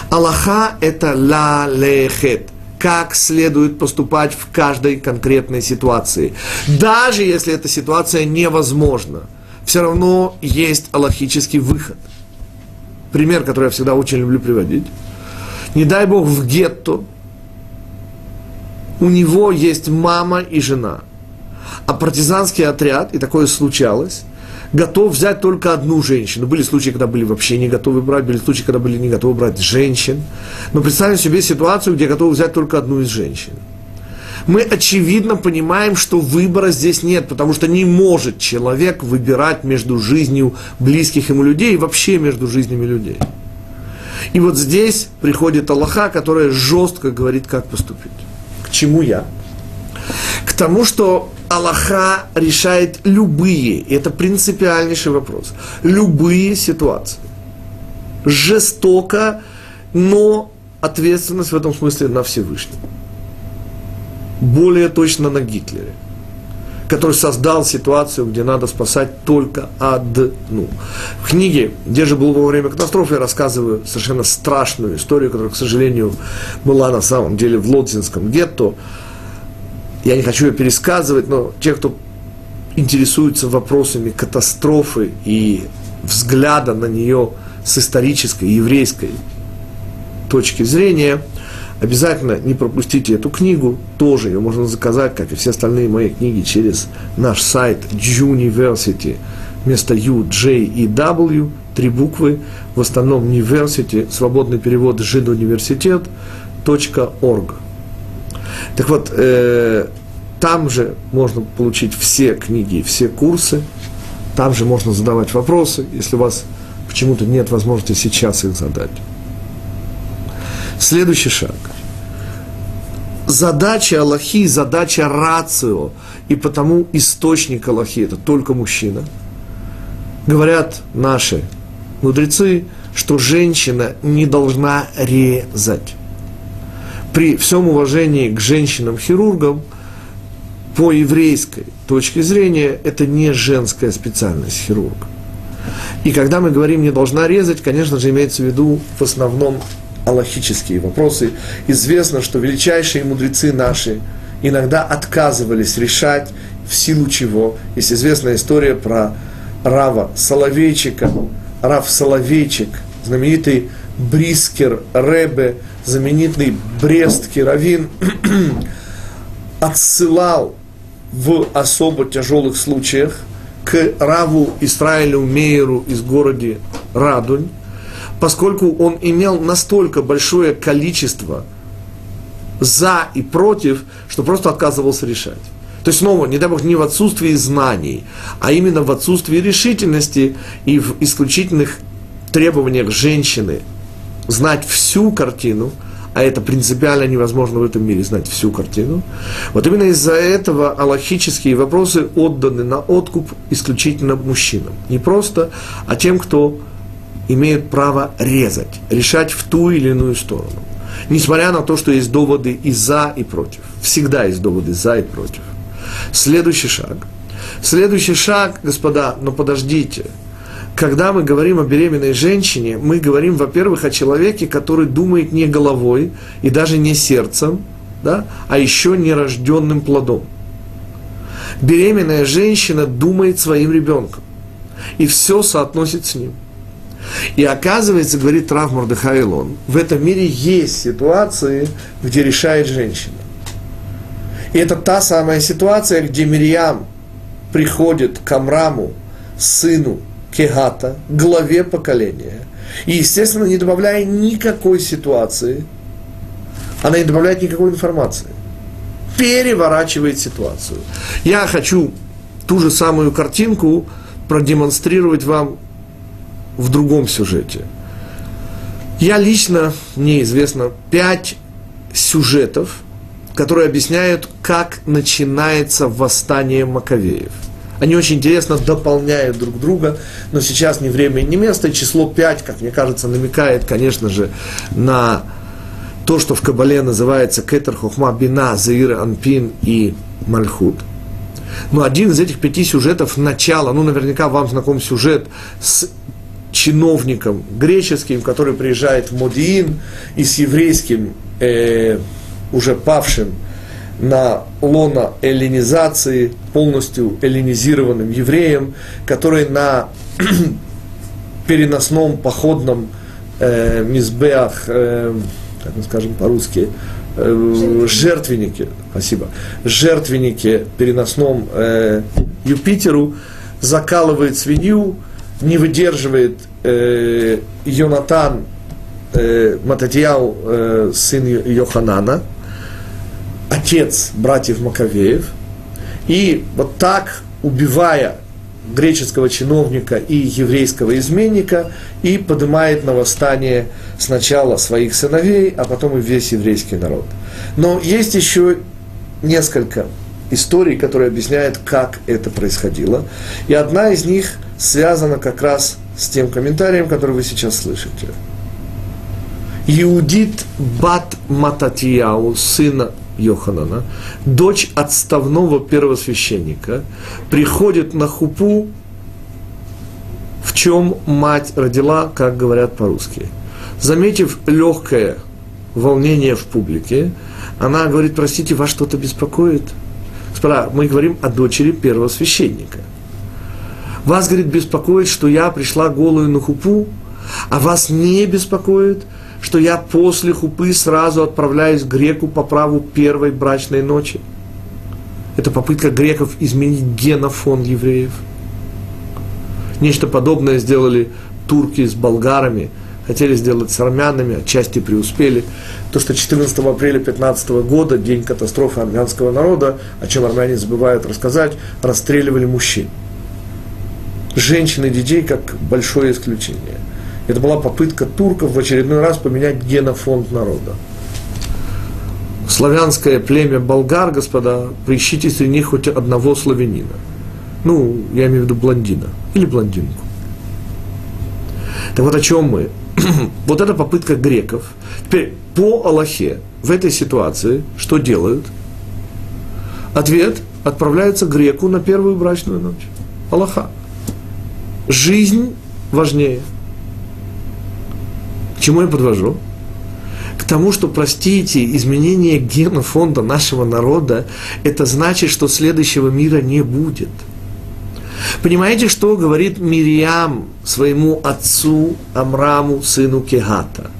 Аллаха – это ла лехет как следует поступать в каждой конкретной ситуации. Даже если эта ситуация невозможна, все равно есть аллахический выход – пример, который я всегда очень люблю приводить. Не дай Бог в гетто у него есть мама и жена. А партизанский отряд, и такое случалось, готов взять только одну женщину. Были случаи, когда были вообще не готовы брать, были случаи, когда были не готовы брать женщин. Но представим себе ситуацию, где готовы взять только одну из женщин мы очевидно понимаем, что выбора здесь нет, потому что не может человек выбирать между жизнью близких ему людей и вообще между жизнями людей. И вот здесь приходит Аллаха, которая жестко говорит, как поступить. К чему я? К тому, что Аллаха решает любые, и это принципиальнейший вопрос, любые ситуации. Жестоко, но ответственность в этом смысле на Всевышнего более точно на Гитлере, который создал ситуацию, где надо спасать только одну. В книге «Где же был во время катастрофы» я рассказываю совершенно страшную историю, которая, к сожалению, была на самом деле в Лодзинском гетто. Я не хочу ее пересказывать, но те, кто интересуется вопросами катастрофы и взгляда на нее с исторической, еврейской точки зрения – Обязательно не пропустите эту книгу, тоже ее можно заказать, как и все остальные мои книги, через наш сайт University, вместо U, J и W, три буквы, в основном University, свободный перевод жидуниверситет.орг. Так вот, э, там же можно получить все книги, все курсы, там же можно задавать вопросы, если у вас почему-то нет возможности сейчас их задать. Следующий шаг. Задача Аллахи, задача рацио, и потому источник Аллахи – это только мужчина. Говорят наши мудрецы, что женщина не должна резать. При всем уважении к женщинам-хирургам, по еврейской точке зрения, это не женская специальность хирурга. И когда мы говорим «не должна резать», конечно же, имеется в виду в основном аллахические вопросы. Известно, что величайшие мудрецы наши иногда отказывались решать, в силу чего. Есть известная история про Рава Соловейчика. Рав Соловейчик, знаменитый Брискер Ребе, знаменитый Брестский раввин, отсылал в особо тяжелых случаях к Раву Исраилю Мейеру из города Радунь, поскольку он имел настолько большое количество за и против, что просто отказывался решать. То есть, снова, не дай бог, не в отсутствии знаний, а именно в отсутствии решительности и в исключительных требованиях женщины знать всю картину, а это принципиально невозможно в этом мире знать всю картину. Вот именно из-за этого аллахические вопросы отданы на откуп исключительно мужчинам. Не просто, а тем, кто имеют право резать, решать в ту или иную сторону. Несмотря на то, что есть доводы и за, и против. Всегда есть доводы за и против. Следующий шаг. Следующий шаг, господа, но подождите. Когда мы говорим о беременной женщине, мы говорим, во-первых, о человеке, который думает не головой и даже не сердцем, да, а еще нерожденным плодом. Беременная женщина думает своим ребенком и все соотносит с ним – И оказывается, говорит Рав Мордыхайлон, в этом мире есть ситуации, где решает женщина. И это та самая ситуация, где Мирьям приходит к Амраму, сыну Кегата, главе поколения. И, естественно, не добавляя никакой ситуации, она не добавляет никакой информации. Переворачивает ситуацию. Я хочу ту же самую картинку продемонстрировать вам в другом сюжете. Я лично, мне известно, пять сюжетов, которые объясняют, как начинается восстание Маковеев. Они очень интересно дополняют друг друга, но сейчас не время не место. Число 5, как мне кажется, намекает, конечно же, на то, что в Кабале называется Кетер Хохма Бина, Заир Анпин и Мальхут. Но один из этих пяти сюжетов, начало, ну, наверняка вам знаком сюжет с чиновником греческим, который приезжает в Модиин, и с еврейским, э, уже павшим на лона эллинизации, полностью эллинизированным евреем, который на переносном походном э, мизбеах, э, как мы скажем по-русски, э, жертвеннике, спасибо, жертвеннике переносном э, Юпитеру закалывает свинью, не выдерживает э, Йонатан э, Мататьяу, э, сын Йоханана, отец братьев Маковеев, и вот так, убивая греческого чиновника и еврейского изменника, и поднимает на восстание сначала своих сыновей, а потом и весь еврейский народ. Но есть еще несколько историй, которые объясняют, как это происходило. И одна из них связана как раз с тем комментарием, который вы сейчас слышите. Иудит Бат Мататияу, сына Йоханана, дочь отставного первосвященника, приходит на хупу, в чем мать родила, как говорят по-русски. Заметив легкое волнение в публике, она говорит, простите, вас что-то беспокоит? Мы говорим о дочери первого священника. Вас, говорит, беспокоит, что я пришла голую на хупу, а вас не беспокоит, что я после хупы сразу отправляюсь к греку по праву первой брачной ночи. Это попытка греков изменить генофон евреев. Нечто подобное сделали турки с болгарами, хотели сделать с армянами, отчасти преуспели. То, что 14 апреля 15 года, день катастрофы армянского народа, о чем армяне забывают рассказать, расстреливали мужчин. Женщины и детей как большое исключение. Это была попытка турков в очередной раз поменять генофонд народа. Славянское племя болгар, господа, поищите среди них хоть одного славянина. Ну, я имею в виду блондина или блондинку. Так вот о чем мы? вот эта попытка греков. Теперь по Аллахе в этой ситуации что делают? Ответ – отправляется греку на первую брачную ночь. Аллаха. Жизнь важнее – к чему я подвожу? К тому, что, простите, изменение генофонда нашего народа, это значит, что следующего мира не будет. Понимаете, что говорит Мириам своему отцу Амраму, сыну Кегата?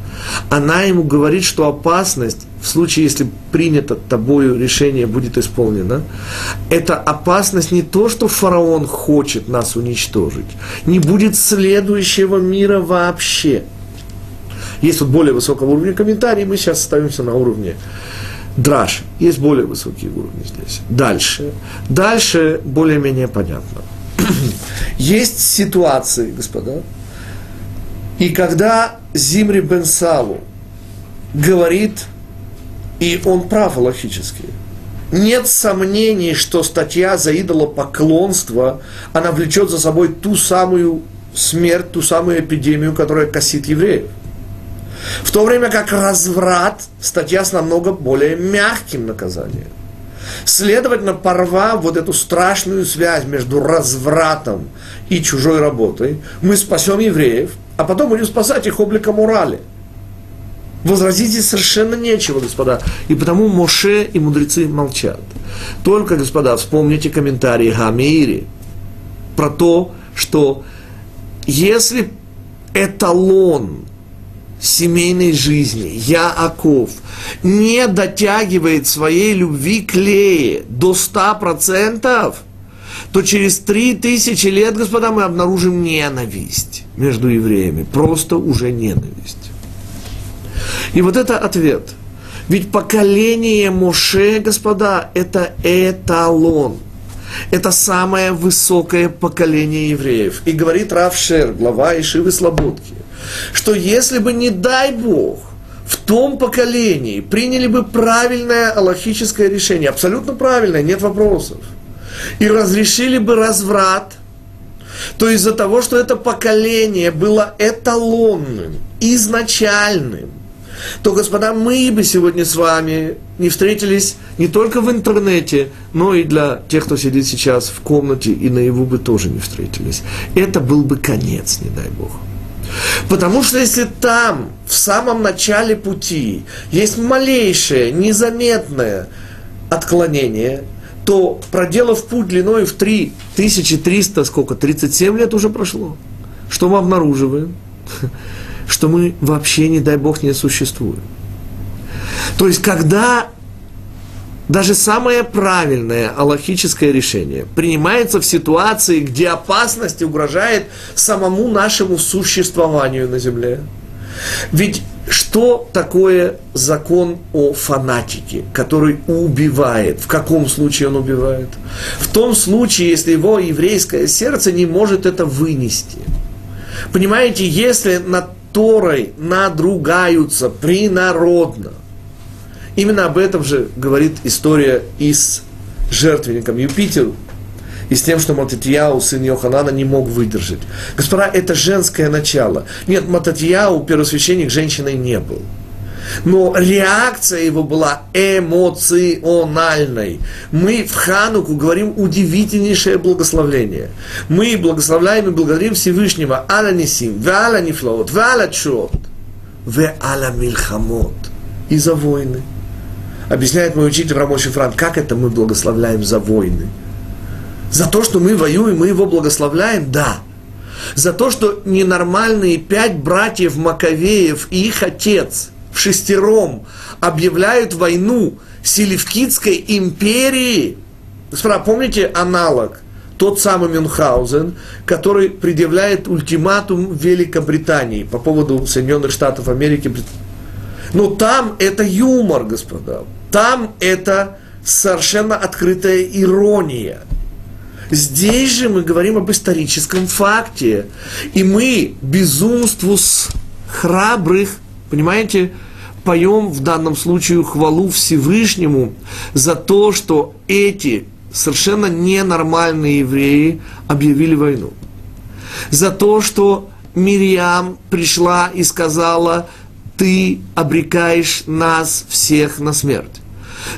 Она ему говорит, что опасность, в случае, если принято тобою решение будет исполнено, это опасность не то, что фараон хочет нас уничтожить, не будет следующего мира вообще – есть вот более высокого уровня комментарий, мы сейчас ставимся на уровне драж. Есть более высокие уровни здесь. Дальше. Дальше более-менее понятно. Есть ситуации, господа, и когда Зимри бен Салу говорит, и он прав логически, нет сомнений, что статья за идолопоклонство, она влечет за собой ту самую смерть, ту самую эпидемию, которая косит евреев. В то время как разврат статья с намного более мягким наказанием. Следовательно, порвав вот эту страшную связь между развратом и чужой работой, мы спасем евреев, а потом будем спасать их обликом морали. Возразить здесь совершенно нечего, господа. И потому Моше и мудрецы молчат. Только, господа, вспомните комментарии Хамири про то, что если эталон семейной жизни, Яаков, не дотягивает своей любви к Лее до 100%, то через три тысячи лет, господа, мы обнаружим ненависть между евреями. Просто уже ненависть. И вот это ответ. Ведь поколение Моше, господа, это эталон. Это самое высокое поколение евреев. И говорит Равшер, глава Ишивы Слободки, что если бы, не дай Бог, в том поколении приняли бы правильное аллахическое решение, абсолютно правильное, нет вопросов, и разрешили бы разврат, то из-за того, что это поколение было эталонным, изначальным, то, господа, мы бы сегодня с вами не встретились не только в интернете, но и для тех, кто сидит сейчас в комнате и наяву бы тоже не встретились. Это был бы конец, не дай Бог. Потому что если там, в самом начале пути, есть малейшее, незаметное отклонение, то проделав путь длиной в 3300, сколько, 37 лет уже прошло, что мы обнаруживаем? Что мы вообще, не дай Бог, не существуем. То есть, когда даже самое правильное аллахическое решение принимается в ситуации, где опасность угрожает самому нашему существованию на земле. Ведь что такое закон о фанатике, который убивает? В каком случае он убивает? В том случае, если его еврейское сердце не может это вынести. Понимаете, если над Торой надругаются принародно – Именно об этом же говорит история и с жертвенником Юпитеру, и с тем, что Мататьяу, сын Йоханана, не мог выдержать. Господа, это женское начало. Нет, Мататьяу, первосвященник, женщиной не был. Но реакция его была эмоциональной. Мы в Хануку говорим удивительнейшее благословление. Мы благословляем и благодарим Всевышнего Аля Нисим, Валя Нифлаот, Валя Чот, Ве Аля Мильхамот. И за войны. Объясняет мой учитель Рамоши Франк, как это мы благословляем за войны. За то, что мы воюем, мы его благословляем, да. За то, что ненормальные пять братьев Маковеев и их отец в шестером объявляют войну Селевкидской империи. Господа, помните аналог? Тот самый Мюнхгаузен, который предъявляет ультиматум Великобритании по поводу Соединенных Штатов Америки. Но там это юмор, господа. Там это совершенно открытая ирония. Здесь же мы говорим об историческом факте. И мы безумству с храбрых, понимаете, поем в данном случае хвалу Всевышнему за то, что эти совершенно ненормальные евреи объявили войну. За то, что Мирьям пришла и сказала, ты обрекаешь нас всех на смерть.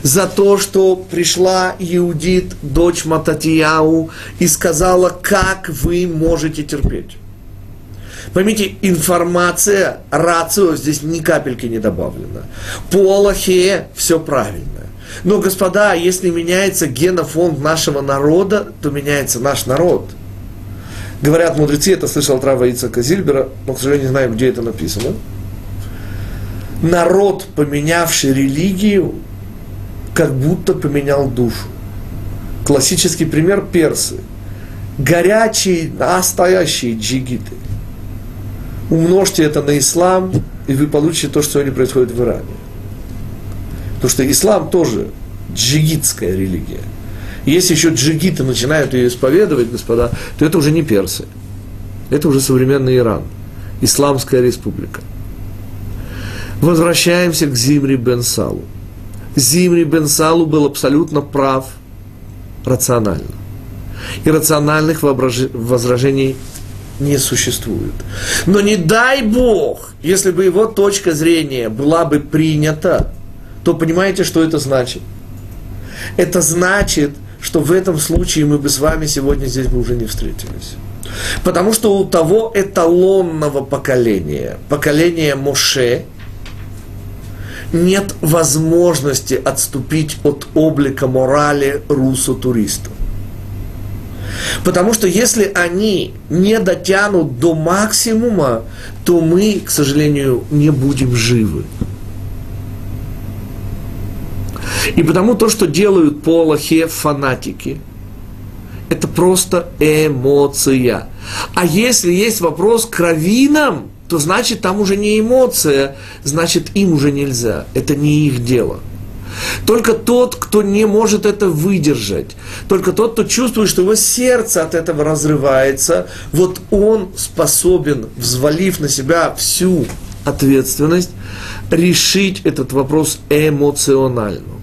За то, что пришла Иудит, дочь Мататияу, и сказала, как вы можете терпеть. Поймите, информация, рацио здесь ни капельки не добавлена. По Аллахе все правильно. Но, господа, если меняется генофонд нашего народа, то меняется наш народ. Говорят мудрецы, это слышал Трава Ицака Зильбера, но, к сожалению, не знаю, где это написано народ, поменявший религию, как будто поменял душу. Классический пример персы. Горячие, настоящие джигиты. Умножьте это на ислам, и вы получите то, что сегодня происходит в Иране. Потому что ислам тоже джигитская религия. Если еще джигиты начинают ее исповедовать, господа, то это уже не персы. Это уже современный Иран. Исламская республика. Возвращаемся к Зимри бен Салу. Зимри бен был абсолютно прав рационально. И рациональных возражений не существует. Но не дай Бог, если бы его точка зрения была бы принята, то понимаете, что это значит? Это значит, что в этом случае мы бы с вами сегодня здесь бы уже не встретились. Потому что у того эталонного поколения, поколения Моше – нет возможности отступить от облика морали русу-туриста. Потому что если они не дотянут до максимума, то мы, к сожалению, не будем живы. И потому то, что делают по Аллахе фанатики, это просто эмоция. А если есть вопрос к раввинам, то значит там уже не эмоция, значит им уже нельзя. Это не их дело. Только тот, кто не может это выдержать, только тот, кто чувствует, что его сердце от этого разрывается, вот он способен, взвалив на себя всю ответственность, решить этот вопрос эмоционально.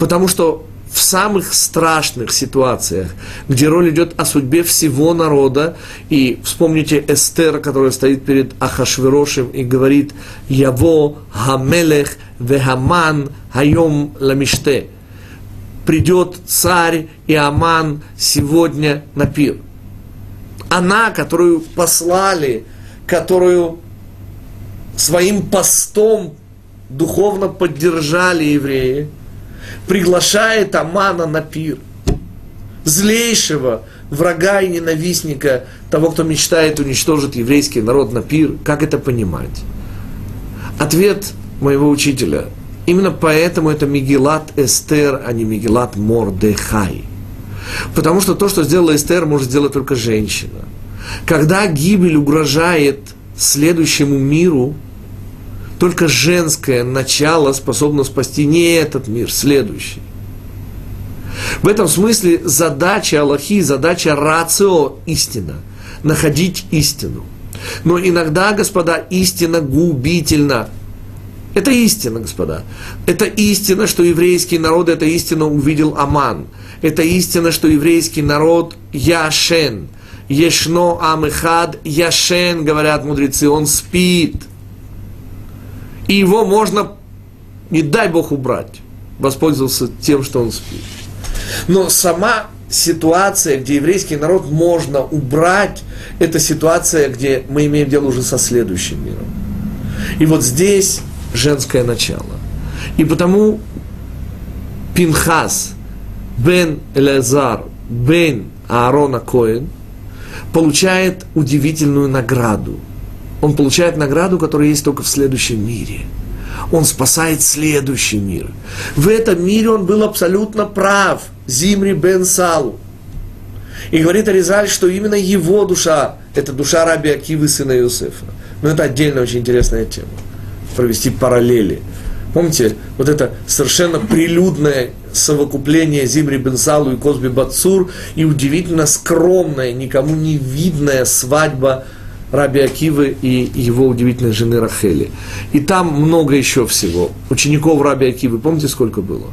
Потому что в самых страшных ситуациях, где роль идет о судьбе всего народа, и вспомните Эстер, которая стоит перед Ахашверошем и говорит «Яво Хамелех вехаман хайом ламиште» придет царь и Аман сегодня на пир. Она, которую послали, которую своим постом духовно поддержали евреи – приглашает Амана на пир. Злейшего врага и ненавистника, того, кто мечтает уничтожить еврейский народ на пир. Как это понимать? Ответ моего учителя. Именно поэтому это Мигелат Эстер, а не Мигелат Мордехай. Потому что то, что сделала Эстер, может сделать только женщина. Когда гибель угрожает следующему миру, только женское начало способно спасти не этот мир, следующий. В этом смысле задача Аллахи, задача рацио – истина. Находить истину. Но иногда, господа, истина губительна. Это истина, господа. Это истина, что еврейский народ, это истина увидел Аман. Это истина, что еврейский народ Яшен. Ешно Амехад Яшен, говорят мудрецы, он спит – и его можно, не дай Бог, убрать, воспользоваться тем, что он спит. Но сама ситуация, где еврейский народ можно убрать, это ситуация, где мы имеем дело уже со следующим миром. И вот здесь женское начало. И потому Пинхас, Бен Элязар, Бен Аарона Коэн получает удивительную награду – он получает награду, которая есть только в следующем мире. Он спасает следующий мир. В этом мире он был абсолютно прав. Зимри бен Салу. И говорит Аризаль, что именно его душа, это душа раби Акивы, сына Иосифа. Но это отдельно очень интересная тема. Провести параллели. Помните, вот это совершенно прилюдное совокупление Зимри Бенсалу и Козби Бацур и удивительно скромная, никому не видная свадьба Раби Акивы и его удивительной жены Рахели. И там много еще всего. Учеников Раби Акивы, помните, сколько было?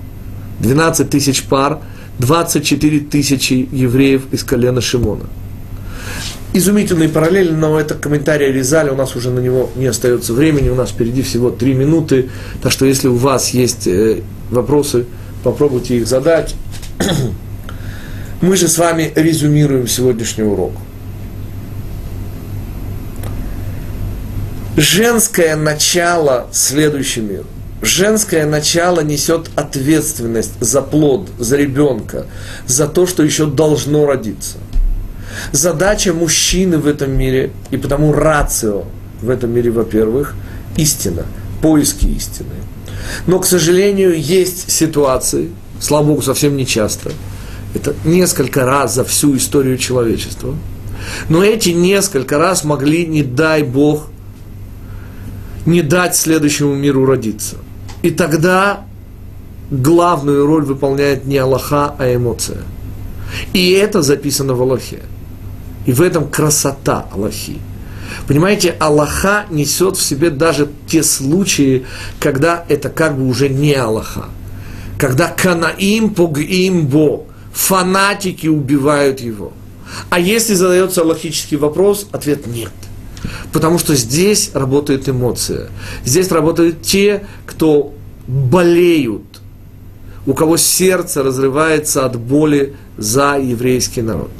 12 тысяч пар, 24 тысячи евреев из колена Шимона. Изумительный параллель, но это комментарий Резали, у нас уже на него не остается времени, у нас впереди всего 3 минуты, так что если у вас есть э, вопросы, попробуйте их задать. Мы же с вами резюмируем сегодняшний урок. Женское начало следующий мир. Женское начало несет ответственность за плод, за ребенка, за то, что еще должно родиться. Задача мужчины в этом мире, и потому рацио в этом мире, во-первых, истина, поиски истины. Но, к сожалению, есть ситуации, слава Богу, совсем не часто, это несколько раз за всю историю человечества, но эти несколько раз могли, не дай Бог, не дать следующему миру родиться. И тогда главную роль выполняет не Аллаха, а эмоция. И это записано в Аллахе. И в этом красота Аллахи. Понимаете, Аллаха несет в себе даже те случаи, когда это как бы уже не Аллаха. Когда Канаим погим бо, фанатики убивают его. А если задается аллахический вопрос, ответ нет – Потому что здесь работает эмоция. Здесь работают те, кто болеют, у кого сердце разрывается от боли за еврейский народ.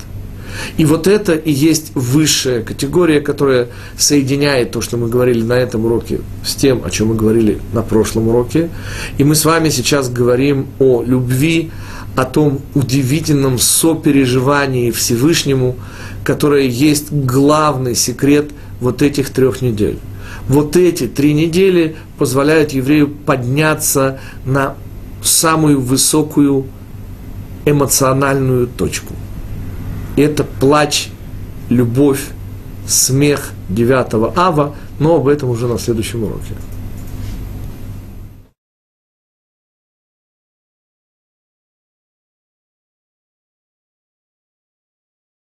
И вот это и есть высшая категория, которая соединяет то, что мы говорили на этом уроке, с тем, о чем мы говорили на прошлом уроке. И мы с вами сейчас говорим о любви, о том удивительном сопереживании Всевышнему, которое есть главный секрет вот этих трех недель. Вот эти три недели позволяют еврею подняться на самую высокую эмоциональную точку. И это плач, любовь, смех 9 ава, но об этом уже на следующем уроке.